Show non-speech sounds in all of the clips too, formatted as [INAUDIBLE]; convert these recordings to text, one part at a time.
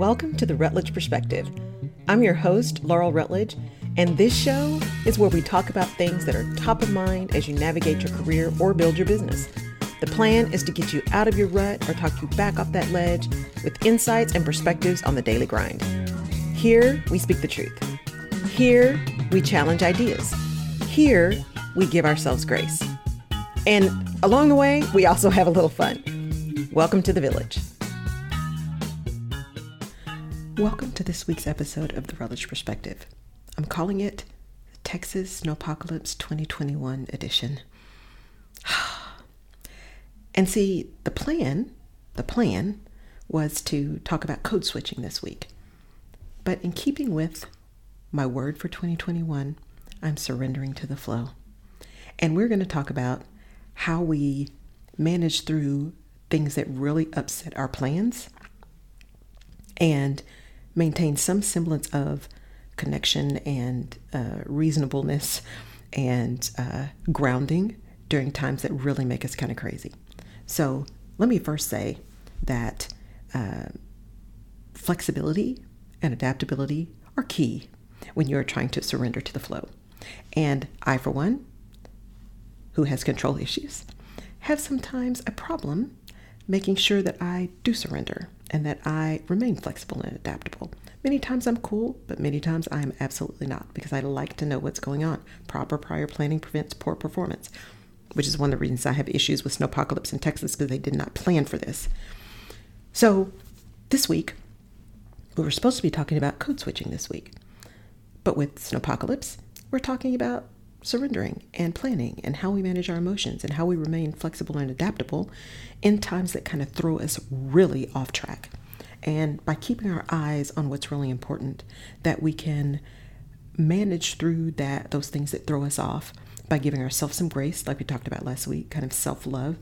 Welcome to the Rutledge Perspective. I'm your host, Laurel Rutledge, and this show is where we talk about things that are top of mind as you navigate your career or build your business. The plan is to get you out of your rut or talk you back off that ledge with insights and perspectives on the daily grind. Here, we speak the truth. Here, we challenge ideas. Here, we give ourselves grace. And along the way, we also have a little fun. Welcome to the village. Welcome to this week's episode of the Rutledge Perspective. I'm calling it the Texas Snowpocalypse 2021 edition. [SIGHS] and see, the plan, the plan was to talk about code switching this week. But in keeping with my word for 2021, I'm surrendering to the flow. And we're going to talk about how we manage through things that really upset our plans and maintain some semblance of connection and uh, reasonableness and uh, grounding during times that really make us kind of crazy. So, let me first say that uh, flexibility and adaptability are key when you're trying to surrender to the flow. And I, for one, who has control issues, have sometimes a problem making sure that I do surrender and that I remain flexible and adaptable. Many times I'm cool, but many times I am absolutely not because I like to know what's going on. Proper prior planning prevents poor performance, which is one of the reasons I have issues with snowpocalypse in Texas because they did not plan for this. So this week, we were supposed to be talking about code switching this week, but with snowpocalypse, we're talking about surrendering and planning and how we manage our emotions and how we remain flexible and adaptable in times that kind of throw us really off track. And by keeping our eyes on what's really important, that we can manage through that those things that throw us off by giving ourselves some grace, like we talked about last week, kind of self-love,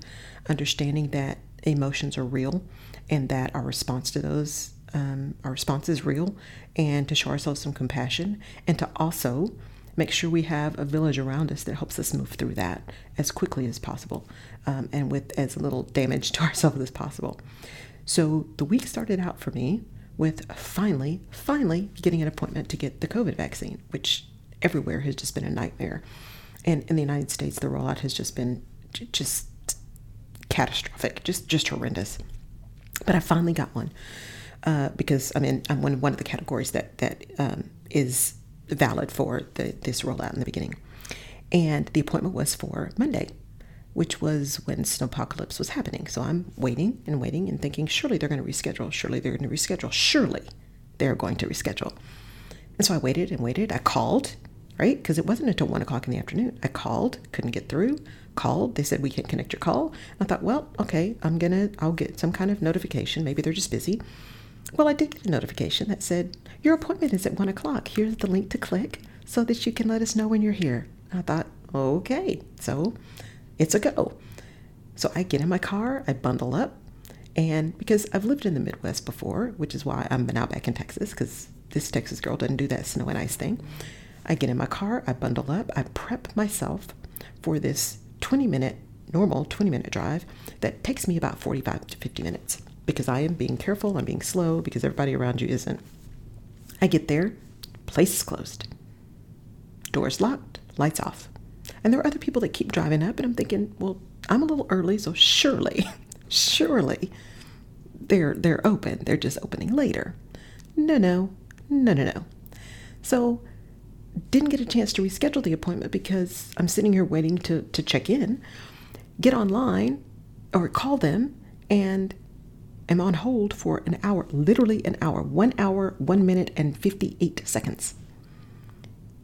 understanding that emotions are real and that our response to those um, our response is real and to show ourselves some compassion and to also make sure we have a village around us that helps us move through that as quickly as possible um, and with as little damage [LAUGHS] to ourselves as possible. So the week started out for me with finally, finally getting an appointment to get the COVID vaccine, which everywhere has just been a nightmare. And in the United States, the rollout has just been just catastrophic, just just horrendous. But I finally got one uh, because I'm in I'm one, one of the categories that that um, is valid for the, this rollout in the beginning. And the appointment was for Monday, which was when Snowpocalypse was happening. So I'm waiting and waiting and thinking, surely they're going to reschedule. Surely they're going to reschedule. Surely they're going to reschedule. And so I waited and waited. I called, right? Because it wasn't until one o'clock in the afternoon. I called, couldn't get through. Called. They said we can't connect your call. I thought, well, okay, I'm gonna, I'll get some kind of notification. Maybe they're just busy. Well, I did get a notification that said your appointment is at one o'clock. Here's the link to click so that you can let us know when you're here. I thought, okay, so it's a go. So I get in my car, I bundle up, and because I've lived in the Midwest before, which is why I'm now back in Texas, because this Texas girl doesn't do that snow and ice thing. I get in my car, I bundle up, I prep myself for this 20 minute, normal 20 minute drive that takes me about 45 to 50 minutes because I am being careful, I'm being slow because everybody around you isn't. I get there, place is closed, doors locked, lights off. And there are other people that keep driving up, and I'm thinking, well, I'm a little early, so surely, [LAUGHS] surely they're they're open. They're just opening later. No, no, no, no, no. So didn't get a chance to reschedule the appointment because I'm sitting here waiting to, to check in, get online or call them and am on hold for an hour, literally an hour, one hour, one minute, and 58 seconds.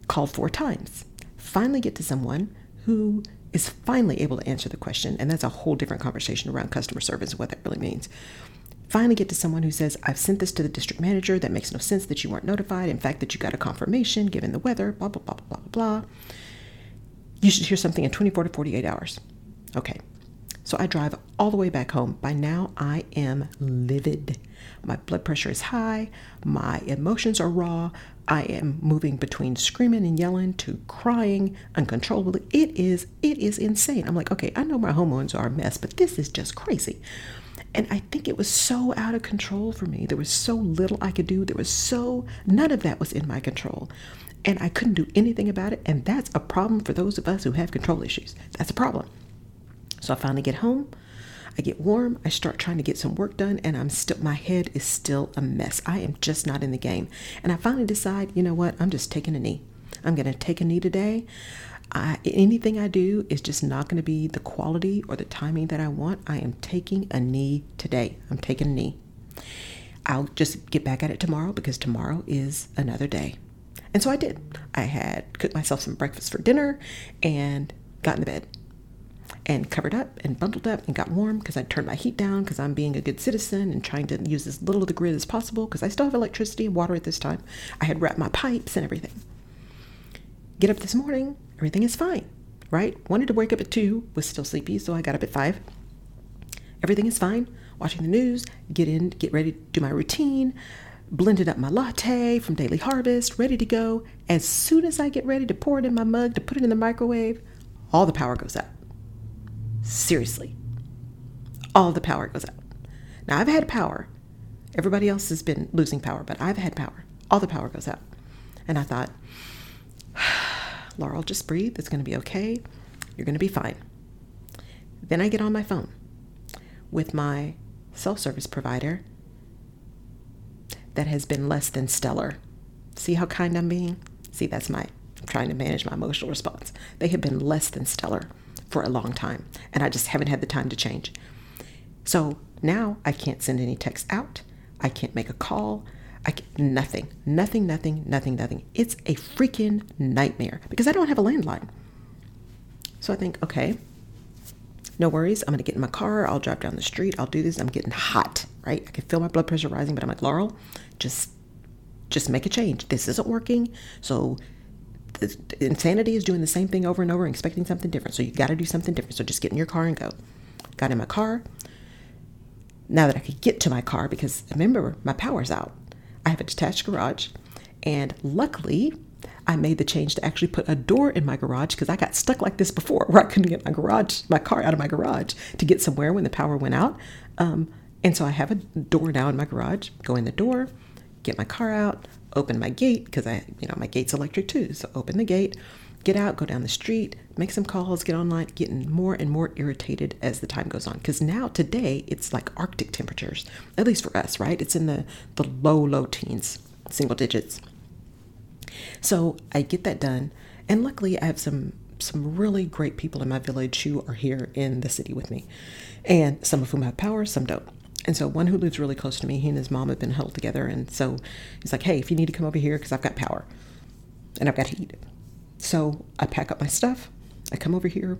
Call four times. Finally get to someone who is finally able to answer the question, and that's a whole different conversation around customer service and what that really means. Finally get to someone who says, I've sent this to the district manager. That makes no sense that you weren't notified. In fact, that you got a confirmation given the weather, blah, blah, blah, blah, blah, blah. You should hear something in 24 to 48 hours. Okay, so I drive all the way back home. By now, I am livid. My blood pressure is high. My emotions are raw. I am moving between screaming and yelling to crying uncontrollably. It is it is insane. I'm like, okay, I know my hormones are a mess, but this is just crazy. And I think it was so out of control for me. There was so little I could do. There was so, none of that was in my control. And I couldn't do anything about it. And that's a problem for those of us who have control issues. That's a problem. So I finally get home. I get warm. I start trying to get some work done, and I'm still, my head is still a mess. I am just not in the game. And I finally decide, you know what? I'm just taking a knee. I'm going to take a knee today. I, anything I do is just not going to be the quality or the timing that I want. I am taking a knee today. I'm taking a knee. I'll just get back at it tomorrow because tomorrow is another day. And so I did. I had cooked myself some breakfast for dinner and got in the bed and covered up and bundled up and got warm because I turned my heat down because I'm being a good citizen and trying to use as little of the grid as possible because I still have electricity and water at this time. I had wrapped my pipes and everything. Get up this morning, everything is fine, right? Wanted to wake up at 2, was still sleepy, so I got up at 5. Everything is fine. Watching the news, get in, get ready to do my routine, blended up my latte from Daily Harvest, ready to go. As soon as I get ready to pour it in my mug to put it in the microwave, all the power goes out. Seriously. All the power goes out. Now, I've had power. Everybody else has been losing power, but I've had power. All the power goes out. And I thought, [SIGHS] Laurel, just breathe. It's going to be okay. You're going to be fine. Then I get on my phone with my cell service provider that has been less than stellar. See how kind I'm being? See, that's my I'm trying to manage my emotional response. They have been less than stellar for a long time, and I just haven't had the time to change. So now I can't send any text out. I can't make a call. I can, nothing, nothing, nothing, nothing, nothing. It's a freaking nightmare because I don't have a landline. So I think, okay, no worries. I'm going to get in my car. I'll drive down the street. I'll do this. I'm getting hot, right? I can feel my blood pressure rising, but I'm like, Laurel, just just make a change. This isn't working. So insanity is doing the same thing over and over and expecting something different. So you got to do something different. So just get in your car and go. Got in my car. Now that I could get to my car, because remember, my power's out, I have a detached garage. And luckily, I made the change to actually put a door in my garage because I got stuck like this before [LAUGHS] where I couldn't get my garage, my car out of my garage to get somewhere when the power went out. Um, and so I have a door now in my garage. Go in the door, get my car out, open my gate because I, you know, my gate's electric too. So open the gate, get out, go down the street, make some calls, get online, getting more and more irritated as the time goes on. Because now today it's like Arctic temperatures, at least for us, right? It's in the the low low teens, single digits. So I get that done, and luckily I have some some really great people in my village who are here in the city with me, and some of whom have power, some don't. And so one who lives really close to me, he and his mom have been huddled together. And so he's like, hey, if you need to come over here, because I've got power and I've got heat. So I pack up my stuff. I come over here,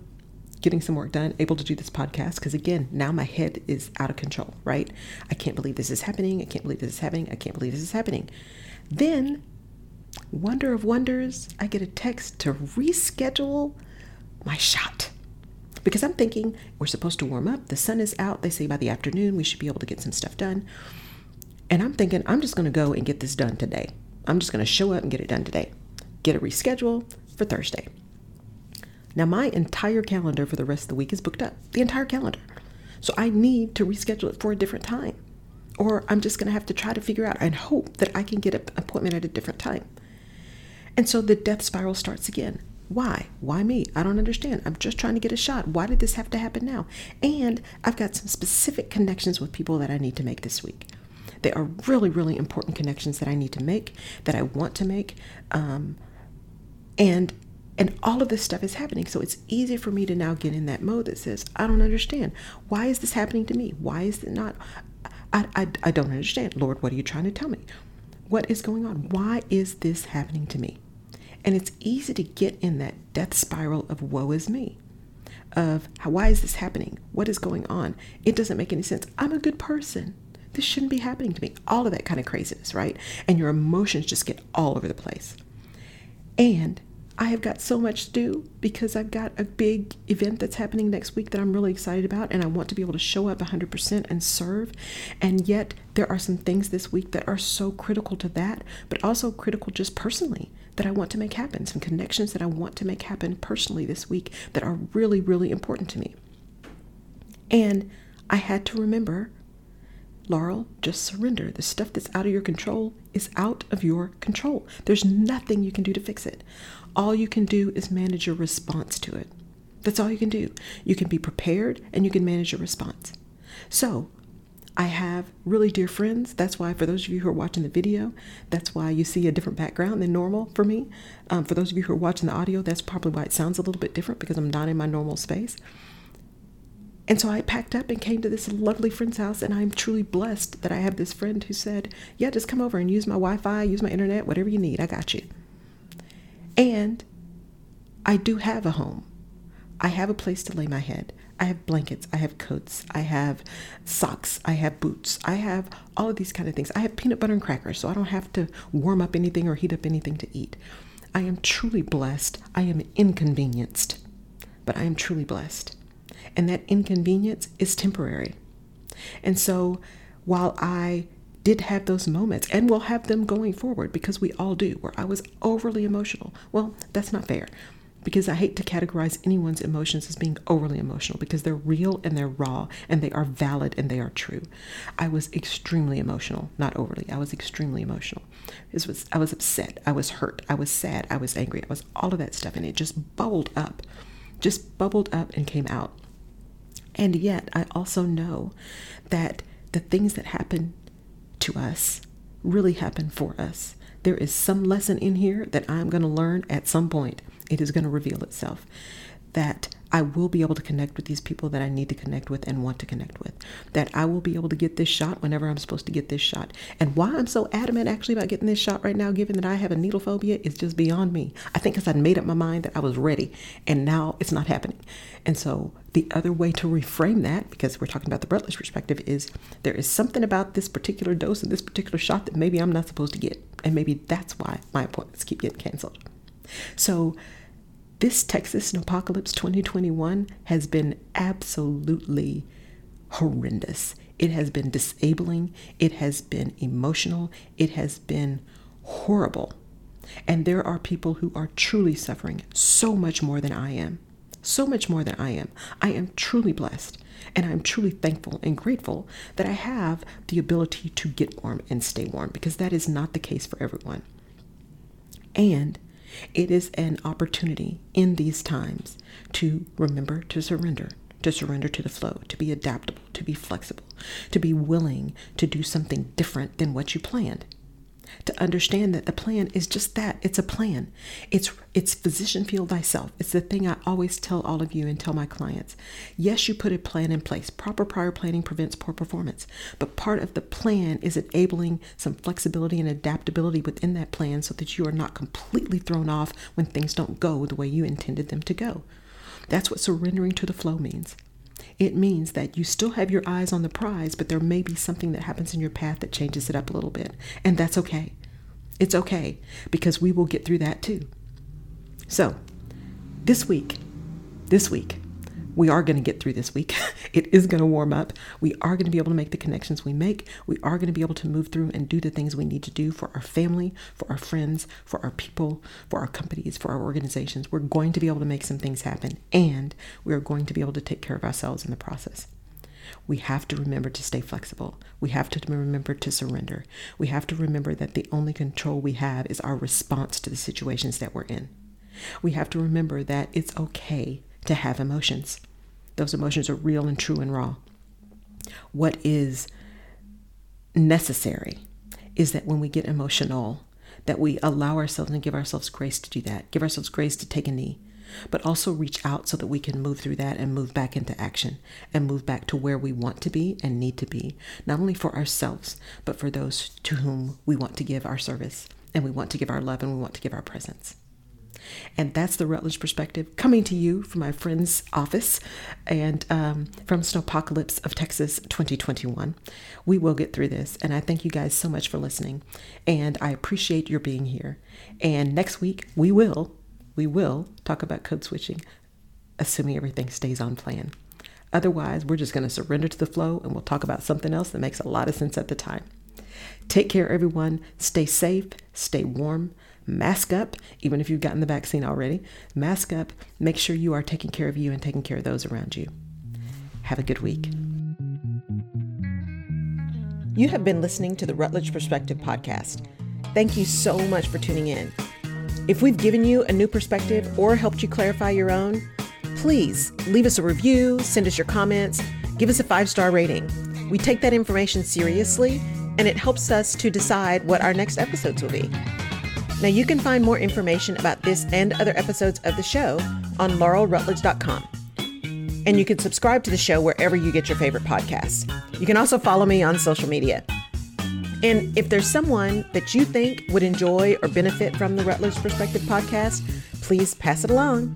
getting some work done, able to do this podcast. Because again, now my head is out of control, right? I can't believe this is happening. I can't believe this is happening. I can't believe this is happening. Then, wonder of wonders, I get a text to reschedule my shot because I'm thinking we're supposed to warm up. The sun is out. They say by the afternoon we should be able to get some stuff done. And I'm thinking I'm just going to go and get this done today. I'm just going to show up and get it done today. Get a reschedule for Thursday. Now, my entire calendar for the rest of the week is booked up, the entire calendar. So I need to reschedule it for a different time. Or I'm just going to have to try to figure out and hope that I can get an appointment at a different time. And so the death spiral starts again. Why? Why me? I don't understand. I'm just trying to get a shot. Why did this have to happen now? And I've got some specific connections with people that I need to make this week. They are really, really important connections that I need to make, that I want to make. Um, and and all of this stuff is happening. So it's easy for me to now get in that mode that says, I don't understand. Why is this happening to me? Why is it not? I, I, I don't understand. Lord, what are you trying to tell me? What is going on? Why is this happening to me? And it's easy to get in that death spiral of woe is me, of why is this happening? What is going on? It doesn't make any sense. I'm a good person. This shouldn't be happening to me. All of that kind of craziness, right? And your emotions just get all over the place. And I have got so much to do because I've got a big event that's happening next week that I'm really excited about, and I want to be able to show up 100% and serve. And yet, there are some things this week that are so critical to that, but also critical just personally that I want to make happen, some connections that I want to make happen personally this week that are really, really important to me. And I had to remember Laurel, just surrender. The stuff that's out of your control is out of your control. There's nothing you can do to fix it. All you can do is manage your response to it. That's all you can do. You can be prepared and you can manage your response. So, I have really dear friends. That's why, for those of you who are watching the video, that's why you see a different background than normal for me. Um, for those of you who are watching the audio, that's probably why it sounds a little bit different because I'm not in my normal space. And so I packed up and came to this lovely friend's house, and I'm truly blessed that I have this friend who said, Yeah, just come over and use my Wi Fi, use my internet, whatever you need, I got you. And I do have a home. I have a place to lay my head. I have blankets, I have coats, I have socks, I have boots, I have all of these kind of things. I have peanut butter and crackers, so I don't have to warm up anything or heat up anything to eat. I am truly blessed. I am inconvenienced, but I am truly blessed. And that inconvenience is temporary. And so while I did have those moments and will have them going forward because we all do, where I was overly emotional. Well, that's not fair because I hate to categorize anyone's emotions as being overly emotional because they're real and they're raw and they are valid and they are true. I was extremely emotional, not overly. I was extremely emotional. This was I was upset, I was hurt, I was sad, I was angry, I was all of that stuff and it just bubbled up. Just bubbled up and came out. And yet I also know that the things that happen to us really happen for us. There is some lesson in here that I'm going to learn at some point it is going to reveal itself that I will be able to connect with these people that I need to connect with and want to connect with. That I will be able to get this shot whenever I'm supposed to get this shot. And why I'm so adamant actually about getting this shot right now, given that I have a needle phobia, is just beyond me. I think because I'd made up my mind that I was ready and now it's not happening. And so the other way to reframe that, because we're talking about the Rutledge perspective, is there is something about this particular dose and this particular shot that maybe I'm not supposed to get. And maybe that's why my appointments keep getting canceled. So, this Texas Apocalypse 2021 has been absolutely horrendous. It has been disabling, it has been emotional, it has been horrible. And there are people who are truly suffering so much more than I am. So much more than I am. I am truly blessed. And I'm truly thankful and grateful that I have the ability to get warm and stay warm because that is not the case for everyone. And it is an opportunity in these times to remember to surrender, to surrender to the flow, to be adaptable, to be flexible, to be willing to do something different than what you planned to understand that the plan is just that. It's a plan. It's it's physician feel thyself. It's the thing i always tell all of you and tell my clients. Yes you put a plan in place. Proper prior planning prevents poor performance. But part of the plan is enabling some flexibility and adaptability within that plan so that you are not completely thrown off when things don't go the way you intended them to go. That's what surrendering to the flow means it means that you still have your eyes on the prize, but there may be something that happens in your path that changes it up a little bit. And that's okay. It's okay because we will get through that too. So, this week, this week, we are going to get through this week. [LAUGHS] it is going to warm up. We are going to be able to make the connections we make. We are going to be able to move through and do the things we need to do for our family, for our friends, for our people, for our companies, for our organizations. We're going to be able to make some things happen and we are going to be able to take care of ourselves in the process. We have to remember to stay flexible. We have to remember to surrender. We have to remember that the only control we have is our response to the situations that we're in. We have to remember that it's okay to have emotions. Those emotions are real and true and raw. What is necessary is that when we get emotional, that we allow ourselves and give ourselves grace to do that. Give ourselves grace to take a knee, but also reach out so that we can move through that and move back into action and move back to where we want to be and need to be, not only for ourselves, but for those to whom we want to give our service and we want to give our love and we want to give our presence. And that's the Rutledge perspective coming to you from my friend's office and um, from Snowpocalypse of Texas 2021. We will get through this. And I thank you guys so much for listening. And I appreciate your being here. And next week, we will, we will talk about code switching, assuming everything stays on plan. Otherwise, we're just going to surrender to the flow and we'll talk about something else that makes a lot of sense at the time. Take care, everyone. Stay safe, stay warm mask up, even if you've gotten the vaccine already. Mask up, make sure you are taking care of you and taking care of those around you. Have a good week. You have been listening to the Rutledge Perspective podcast. Thank you so much for tuning in. If we've given you a new perspective or helped you clarify your own, please leave us a review, send us your comments, give us a five star rating. We take that information seriously and it helps us to decide what our next episodes will be. Now, you can find more information about this and other episodes of the show on laurelrutledge.com. And you can subscribe to the show wherever you get your favorite podcasts. You can also follow me on social media. And if there's someone that you think would enjoy or benefit from the Rutledge Perspective podcast, please pass it along.